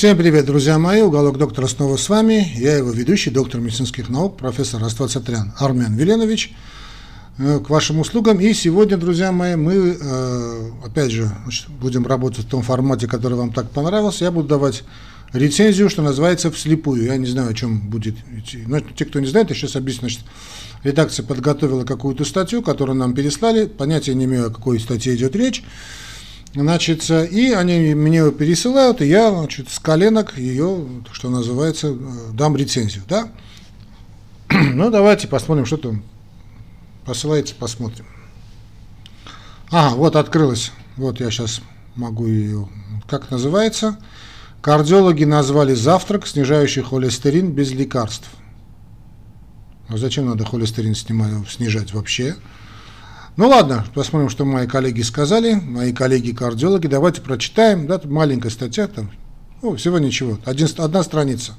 Всем привет, друзья мои. Уголок доктора снова с вами. Я его ведущий, доктор медицинских наук, профессор Раствацатрян Армен Веленович. Э, к вашим услугам. И сегодня, друзья мои, мы, э, опять же, будем работать в том формате, который вам так понравился. Я буду давать рецензию, что называется, вслепую. Я не знаю, о чем будет идти. Но те, кто не знает, я сейчас объясню. Значит, редакция подготовила какую-то статью, которую нам переслали. Понятия не имею, о какой статье идет речь. Значит, и они мне ее пересылают, и я значит, с коленок ее, что называется, э, дам рецензию. Да? Ну, давайте посмотрим, что там посылается, посмотрим. Ага, вот открылась. Вот я сейчас могу ее... Как называется? Кардиологи назвали завтрак, снижающий холестерин без лекарств. А зачем надо холестерин снимать, снижать вообще? Ну ладно, посмотрим, что мои коллеги сказали, мои коллеги-кардиологи. Давайте прочитаем, да, маленькая статья, там, ну, всего ничего, один, одна страница.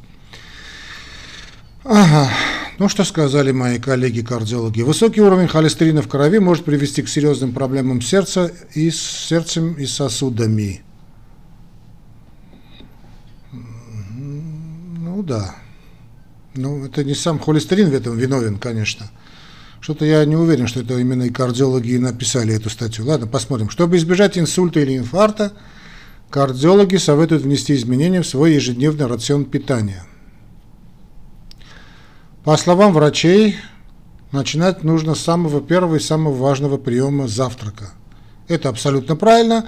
Ага, ну что сказали мои коллеги-кардиологи? Высокий уровень холестерина в крови может привести к серьезным проблемам сердца и с сердцем и сосудами. Ну да. Ну, это не сам холестерин в этом виновен, конечно. Что-то я не уверен, что это именно и кардиологи написали эту статью. Ладно, посмотрим. Чтобы избежать инсульта или инфаркта, кардиологи советуют внести изменения в свой ежедневный рацион питания. По словам врачей, начинать нужно с самого первого и самого важного приема завтрака. Это абсолютно правильно.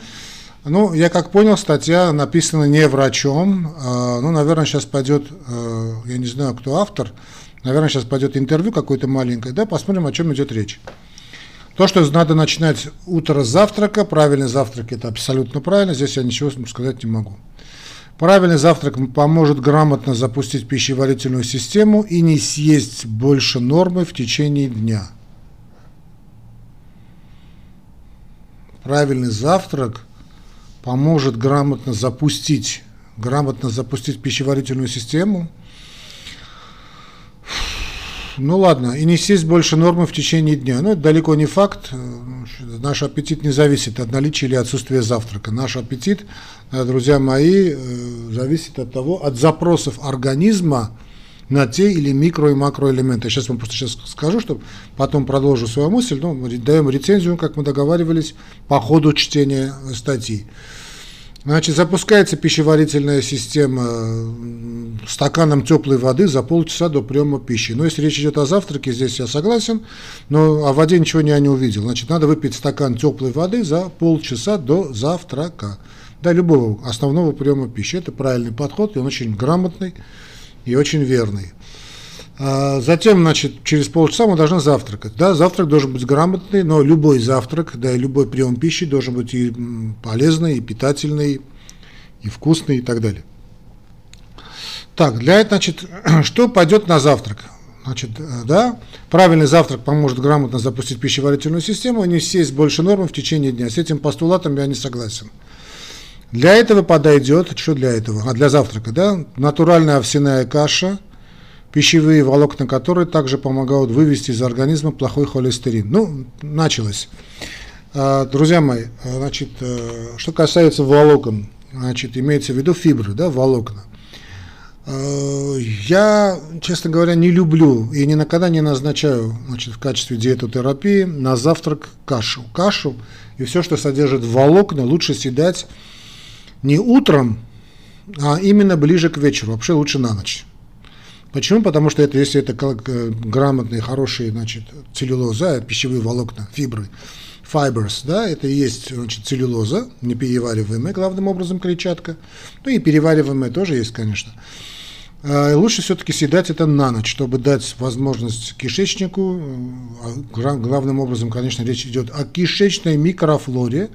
Ну, я как понял, статья написана не врачом. А, ну, наверное, сейчас пойдет, а, я не знаю, кто автор, Наверное, сейчас пойдет интервью какое-то маленькое, да, посмотрим, о чем идет речь. То, что надо начинать утро с завтрака, правильный завтрак – это абсолютно правильно, здесь я ничего сказать не могу. Правильный завтрак поможет грамотно запустить пищеварительную систему и не съесть больше нормы в течение дня. Правильный завтрак поможет грамотно запустить, грамотно запустить пищеварительную систему – ну ладно, и не съесть больше нормы в течение дня. Ну, это далеко не факт. Наш аппетит не зависит от наличия или отсутствия завтрака. Наш аппетит, э, друзья мои, э, зависит от того, от запросов организма на те или микро и макроэлементы. Сейчас вам просто сейчас скажу, чтобы потом продолжу свою мысль. Ну, даем рецензию, как мы договаривались, по ходу чтения статьи. Значит, запускается пищеварительная система стаканом теплой воды за полчаса до приема пищи. Но если речь идет о завтраке, здесь я согласен, но о воде ничего я не увидел. Значит, надо выпить стакан теплой воды за полчаса до завтрака. Да, любого основного приема пищи. Это правильный подход, и он очень грамотный и очень верный. А затем, значит, через полчаса мы должны завтракать. Да, завтрак должен быть грамотный, но любой завтрак, да, любой прием пищи должен быть и полезный, и питательный, и вкусный, и так далее. Так, для этого, значит, что пойдет на завтрак? Значит, э, да, правильный завтрак поможет грамотно запустить пищеварительную систему и не сесть больше нормы в течение дня. С этим постулатом я не согласен. Для этого подойдет, что для этого? А для завтрака, да, натуральная овсяная каша – пищевые волокна которые также помогают вывести из организма плохой холестерин. Ну, началось. А, друзья мои, а, значит, э, что касается волокон, значит, имеется в виду фибры, да, волокна. А, я, честно говоря, не люблю и ни на когда не назначаю значит, в качестве диетотерапии на завтрак кашу. Кашу и все, что содержит волокна, лучше съедать не утром, а именно ближе к вечеру, вообще лучше на ночь. Почему? Потому что это, если это э, грамотные, хорошие, значит, целлюлоза, пищевые волокна, фибры, fibers, да, это и есть, значит, целлюлоза, неперевариваемая, главным образом клетчатка, ну и перевариваемая тоже есть, конечно. А лучше все-таки съедать это на ночь, чтобы дать возможность кишечнику, э, а главным образом, конечно, речь идет о кишечной микрофлоре,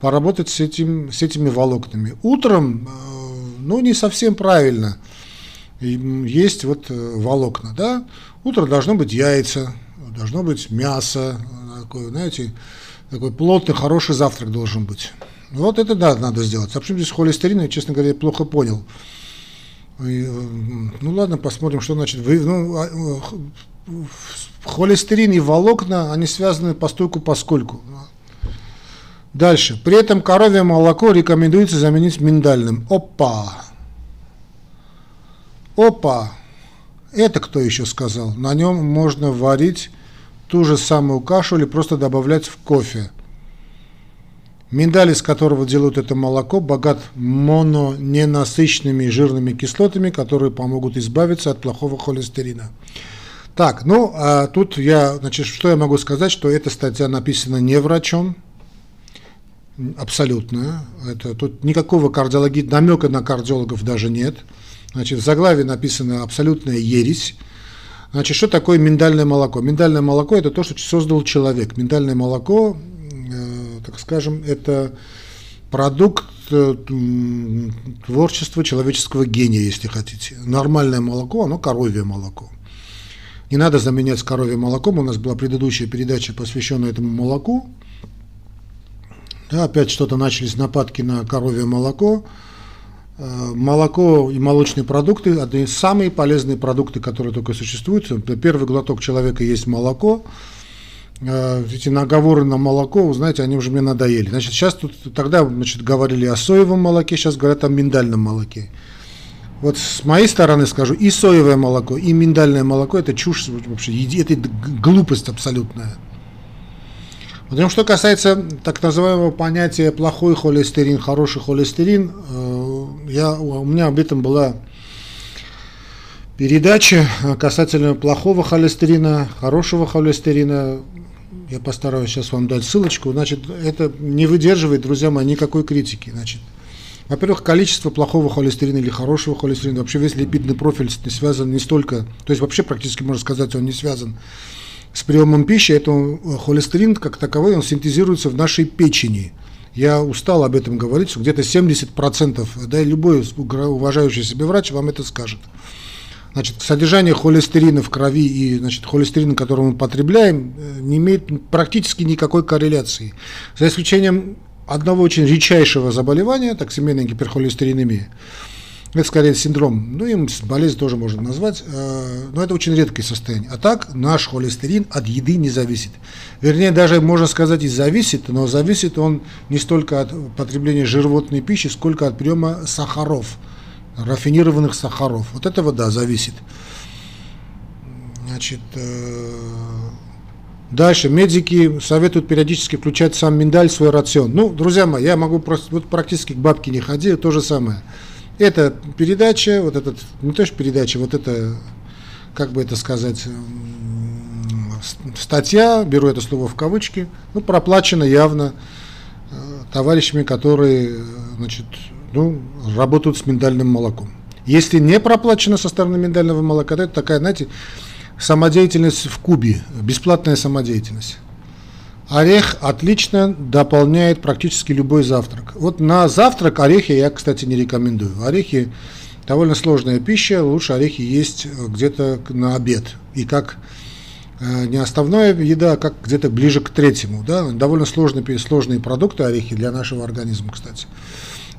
поработать с, этим, с этими волокнами. Утром, э, ну, не совсем правильно – есть вот э, волокна, да, утро должно быть яйца, должно быть мясо, такой, знаете, такой плотный, хороший завтрак должен быть. Вот это да, надо сделать. А почему здесь холестерин, я, честно говоря, плохо понял. И, э, ну ладно, посмотрим, что значит. Вы, ну, а, э, холестерин и волокна, они связаны постойку поскольку. Дальше. При этом коровье молоко рекомендуется заменить миндальным. Опа! Опа! Это кто еще сказал? На нем можно варить ту же самую кашу или просто добавлять в кофе. Миндаль, из которого делают это молоко, богат мононенасыщенными жирными кислотами, которые помогут избавиться от плохого холестерина. Так, ну, а тут я, значит, что я могу сказать, что эта статья написана не врачом, абсолютно. Это, тут никакого кардиологии, намека на кардиологов даже нет. Значит, в заглавии написано абсолютная ересь. Значит, что такое миндальное молоко? Миндальное молоко – это то, что создал человек. Миндальное молоко так скажем, это продукт э, творчества человеческого гения, если хотите. Нормальное молоко, оно коровье молоко. Не надо заменять коровье молоком. У нас была предыдущая передача, посвященная этому молоку. Да, опять что-то начались нападки на коровье молоко. Э, молоко и молочные продукты – одни из самых полезных продукты, которые только существуют. Первый глоток человека есть молоко – эти наговоры на молоко, вы знаете, они уже мне надоели. Значит, сейчас тут, тогда, значит, говорили о соевом молоке, сейчас говорят о миндальном молоке. Вот с моей стороны скажу, и соевое молоко, и миндальное молоко – это чушь вообще, это глупость абсолютная. Потому что касается так называемого понятия плохой холестерин, хороший холестерин, э, я, у меня об этом была передача касательно плохого холестерина, хорошего холестерина я постараюсь сейчас вам дать ссылочку, значит, это не выдерживает, друзья мои, никакой критики, значит. Во-первых, количество плохого холестерина или хорошего холестерина, вообще весь липидный профиль не связан не столько, то есть вообще практически можно сказать, он не связан с приемом пищи, это холестерин как таковой, он синтезируется в нашей печени. Я устал об этом говорить, что где-то 70%, да, любой уважающий себя врач вам это скажет. Значит, содержание холестерина в крови и значит, холестерина, который мы потребляем, э, не имеет практически никакой корреляции. За исключением одного очень редчайшего заболевания, так семейная гиперхолестеринемия. Это скорее синдром, ну им болезнь тоже можно назвать, э, но это очень редкое состояние. А так наш холестерин от еды не зависит. Вернее, даже можно сказать и зависит, но зависит он не столько от потребления животной пищи, сколько от приема сахаров – рафинированных сахаров. Вот этого, да, зависит. Значит, э, дальше. Медики советуют периодически включать сам миндаль в свой рацион. Ну, друзья мои, я могу просто, вот практически к бабке не ходи, то же самое. Это передача, вот этот, не то что передача, вот это, как бы это сказать, статья, беру это слово в кавычки, ну, проплачена явно э, товарищами, которые, значит, ну, работают с миндальным молоком. Если не проплачено со стороны миндального молока, то это такая, знаете, самодеятельность в кубе, бесплатная самодеятельность. Орех отлично дополняет практически любой завтрак. Вот на завтрак орехи я, кстати, не рекомендую. Орехи довольно сложная пища, лучше орехи есть где-то на обед. И как э, не основная еда, а как где-то ближе к третьему. Да? Довольно сложные, сложные продукты орехи для нашего организма, кстати.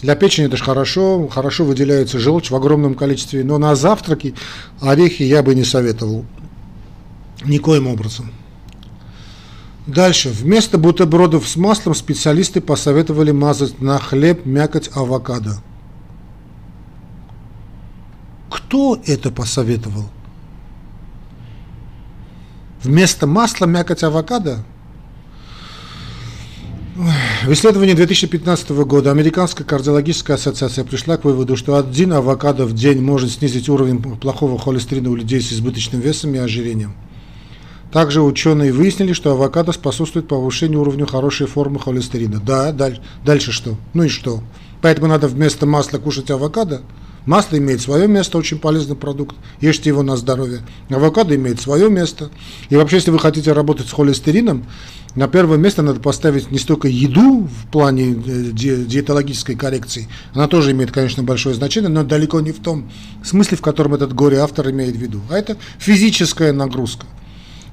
Для печени это же хорошо, хорошо выделяется желчь в огромном количестве, но на завтраки орехи я бы не советовал никоим образом. Дальше. Вместо бутербродов с маслом специалисты посоветовали мазать на хлеб мякоть авокадо. Кто это посоветовал? Вместо масла мякоть авокадо? В исследовании 2015 года Американская кардиологическая ассоциация пришла к выводу, что один авокадо в день может снизить уровень плохого холестерина у людей с избыточным весом и ожирением. Также ученые выяснили, что авокадо способствует повышению уровня хорошей формы холестерина. Да, дальше, дальше что? Ну и что? Поэтому надо вместо масла кушать авокадо. Масло имеет свое место, очень полезный продукт. Ешьте его на здоровье. Авокадо имеет свое место. И вообще, если вы хотите работать с холестерином, на первое место надо поставить не столько еду в плане э, диетологической коррекции, она тоже имеет, конечно, большое значение, но далеко не в том смысле, в котором этот горе-автор имеет в виду, а это физическая нагрузка.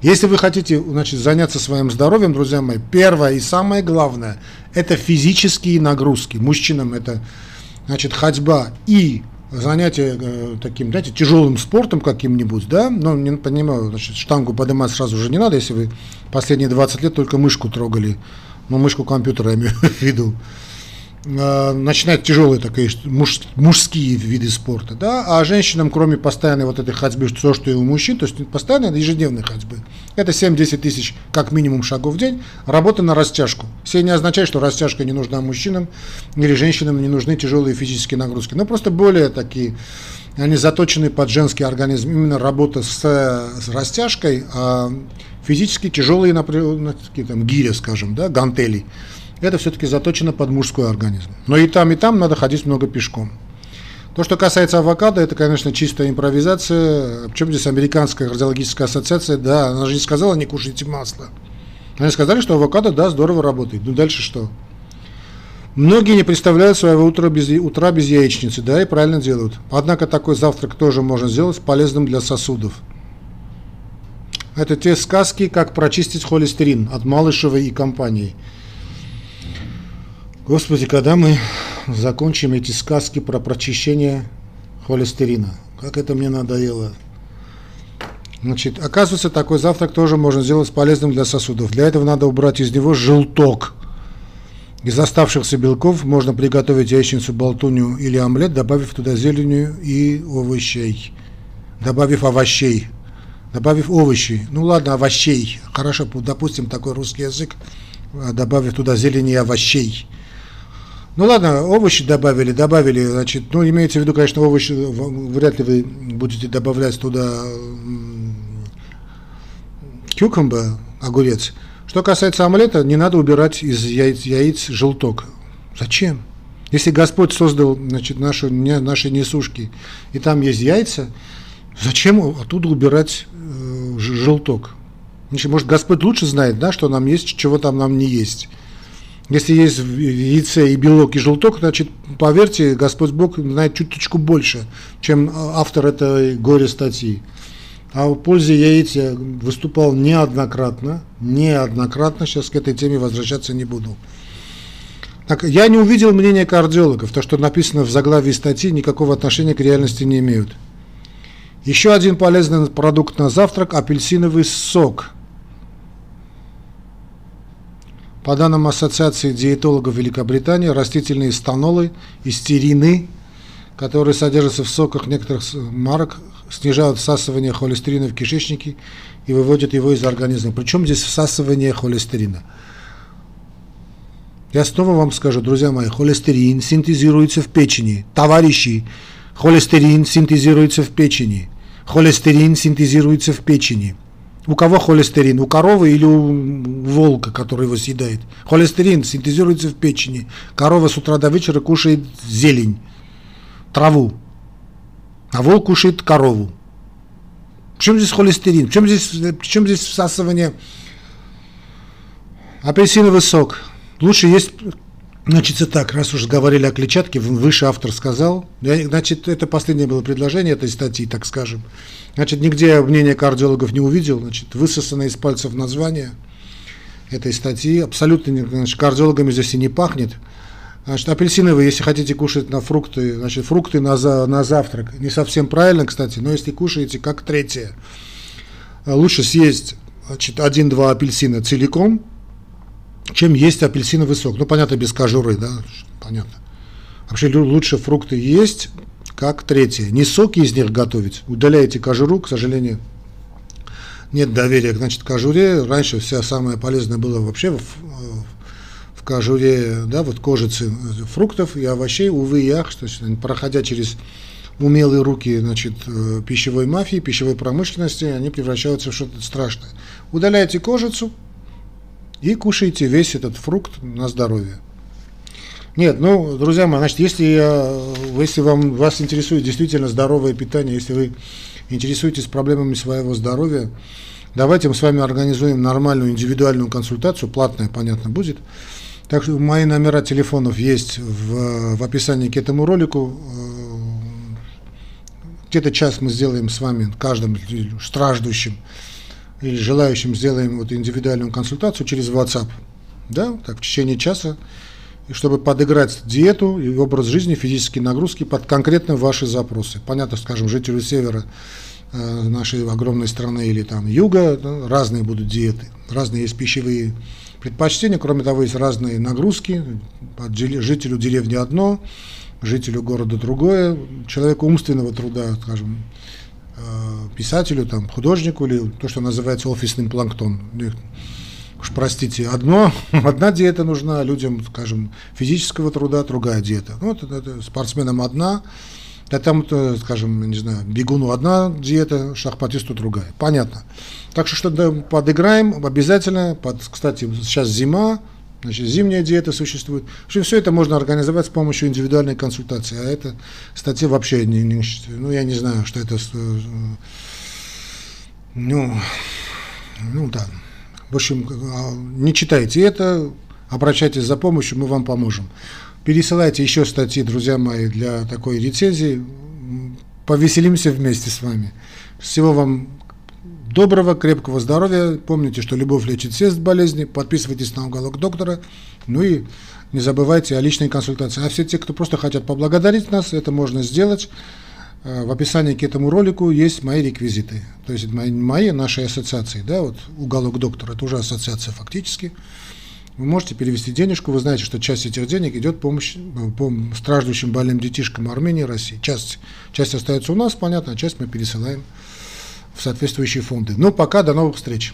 Если вы хотите значит, заняться своим здоровьем, друзья мои, первое и самое главное – это физические нагрузки. Мужчинам это значит, ходьба и занятие э, таким, знаете, тяжелым спортом каким-нибудь, да, но не понимаю, значит, штангу поднимать сразу же не надо, если вы последние 20 лет только мышку трогали, ну, мышку компьютера я имею в виду. Э, начинать тяжелые такие муж, мужские виды спорта, да, а женщинам, кроме постоянной вот этой ходьбы, то, что и у мужчин, то есть постоянной ежедневной ходьбы, это 7-10 тысяч как минимум шагов в день, работа на растяжку. Все не означает, что растяжка не нужна мужчинам или женщинам не нужны тяжелые физические нагрузки, но просто более такие они заточены под женский организм. Именно работа с, с растяжкой, а физически тяжелые например, такие, там, гири, скажем, да, гантели, это все-таки заточено под мужской организм. Но и там, и там надо ходить много пешком. То, что касается авокадо, это, конечно, чистая импровизация. Причем здесь американская кардиологическая ассоциация, да, она же не сказала, не кушайте масло. Они сказали, что авокадо, да, здорово работает. Ну, дальше что? Многие не представляют своего утра без, утра без яичницы, да, и правильно делают. Однако такой завтрак тоже можно сделать полезным для сосудов. Это те сказки, как прочистить холестерин от Малышевой и компании. Господи, когда мы закончим эти сказки про прочищение холестерина? Как это мне надоело. Значит, оказывается, такой завтрак тоже можно сделать полезным для сосудов. Для этого надо убрать из него желток – из оставшихся белков можно приготовить яичницу, болтунью или омлет, добавив туда зеленью и овощей. Добавив овощей. Добавив овощи. Ну ладно, овощей. Хорошо, допустим, такой русский язык. Добавив туда зелени и овощей. Ну ладно, овощи добавили, добавили, значит, ну имеется в виду, конечно, овощи, вряд ли вы будете добавлять туда кюкумба, огурец. Что касается омлета, не надо убирать из яиц, яиц желток. Зачем? Если Господь создал значит, нашу, не, наши несушки, и там есть яйца, зачем оттуда убирать э, желток? Значит, может, Господь лучше знает, да, что нам есть, чего там нам не есть. Если есть в яйце и белок, и желток, значит, поверьте, Господь Бог знает чуточку больше, чем автор этой горе-статьи. А в пользе яиц я выступал неоднократно, неоднократно, сейчас к этой теме возвращаться не буду. Так, я не увидел мнения кардиологов, то, что написано в заглавии статьи, никакого отношения к реальности не имеют. Еще один полезный продукт на завтрак – апельсиновый сок. По данным Ассоциации диетологов Великобритании, растительные станолы и стерины, которые содержатся в соках некоторых марок, снижают всасывание холестерина в кишечнике и выводят его из организма. Причем здесь всасывание холестерина? Я снова вам скажу, друзья мои, холестерин синтезируется в печени. Товарищи, холестерин синтезируется в печени. Холестерин синтезируется в печени. У кого холестерин? У коровы или у волка, который его съедает? Холестерин синтезируется в печени. Корова с утра до вечера кушает зелень, траву а волк кушает корову. Чем здесь холестерин? Чем здесь, чем здесь всасывание? Апельсиновый сок. Лучше есть, значит, так, раз уж говорили о клетчатке, выше автор сказал, значит, это последнее было предложение этой статьи, так скажем. Значит, нигде мнение кардиологов не увидел, значит, высосано из пальцев название этой статьи. Абсолютно, значит, кардиологами здесь и не пахнет. Значит, апельсиновые, если хотите кушать на фрукты, значит, фрукты на, за, на завтрак. Не совсем правильно, кстати, но если кушаете как третье, лучше съесть значит, один-два апельсина целиком, чем есть апельсиновый сок. Ну, понятно, без кожуры, да, понятно. Вообще лучше фрукты есть как третье. Не соки из них готовить, удаляете кожуру, к сожалению, нет доверия значит, к кожуре. Раньше все самое полезное было вообще в, в кожуре, да, вот кожицы фруктов и овощей, увы и ах, что, проходя через умелые руки значит, э, пищевой мафии, пищевой промышленности, они превращаются в что-то страшное. Удаляйте кожицу и кушайте весь этот фрукт на здоровье. Нет, ну, друзья мои, значит, если, я, если вам, вас интересует действительно здоровое питание, если вы интересуетесь проблемами своего здоровья, давайте мы с вами организуем нормальную индивидуальную консультацию, платная, понятно, будет. Так что мои номера телефонов есть в, в описании к этому ролику. Э, где-то час мы сделаем с вами, каждым страждущим или желающим сделаем вот индивидуальную консультацию через WhatsApp. Да, так в течение часа, чтобы подыграть диету и образ жизни, физические нагрузки под конкретно ваши запросы. Понятно, скажем, жителю севера э, нашей огромной страны или там юга, разные будут диеты, разные есть пищевые предпочтения, кроме того, есть разные нагрузки, жителю деревни одно, жителю города другое, человеку умственного труда, скажем, писателю, там, художнику или то, что называется офисным планктон. Уж простите, одно, одна диета нужна, людям, скажем, физического труда, другая диета. Ну, это, это спортсменам одна, да там, скажем, не знаю, бегуну одна диета, шахматисту другая. Понятно. Так что что-то подыграем обязательно. Под, кстати, сейчас зима, значит, зимняя диета существует. В общем, все это можно организовать с помощью индивидуальной консультации. А это статья вообще не, не ну, я не знаю, что это, э, ну, ну да. В общем, а, не читайте это, обращайтесь за помощью, мы вам поможем. Пересылайте еще статьи, друзья мои, для такой рецензии. Повеселимся вместе с вами. Всего вам доброго, крепкого здоровья. Помните, что любовь лечит все болезни. Подписывайтесь на уголок доктора. Ну и не забывайте о личной консультации. А все те, кто просто хотят поблагодарить нас, это можно сделать. Э, в описании к этому ролику есть мои реквизиты. То есть мои, мои нашей ассоциации. Да, вот уголок доктора, это уже ассоциация фактически. Вы можете перевести денежку, вы знаете, что часть этих денег идет помощь э, по страждущим больным детишкам Армении России. Часть, часть остается у нас, понятно, а часть мы пересылаем в соответствующие фонды. Ну, пока, до новых встреч.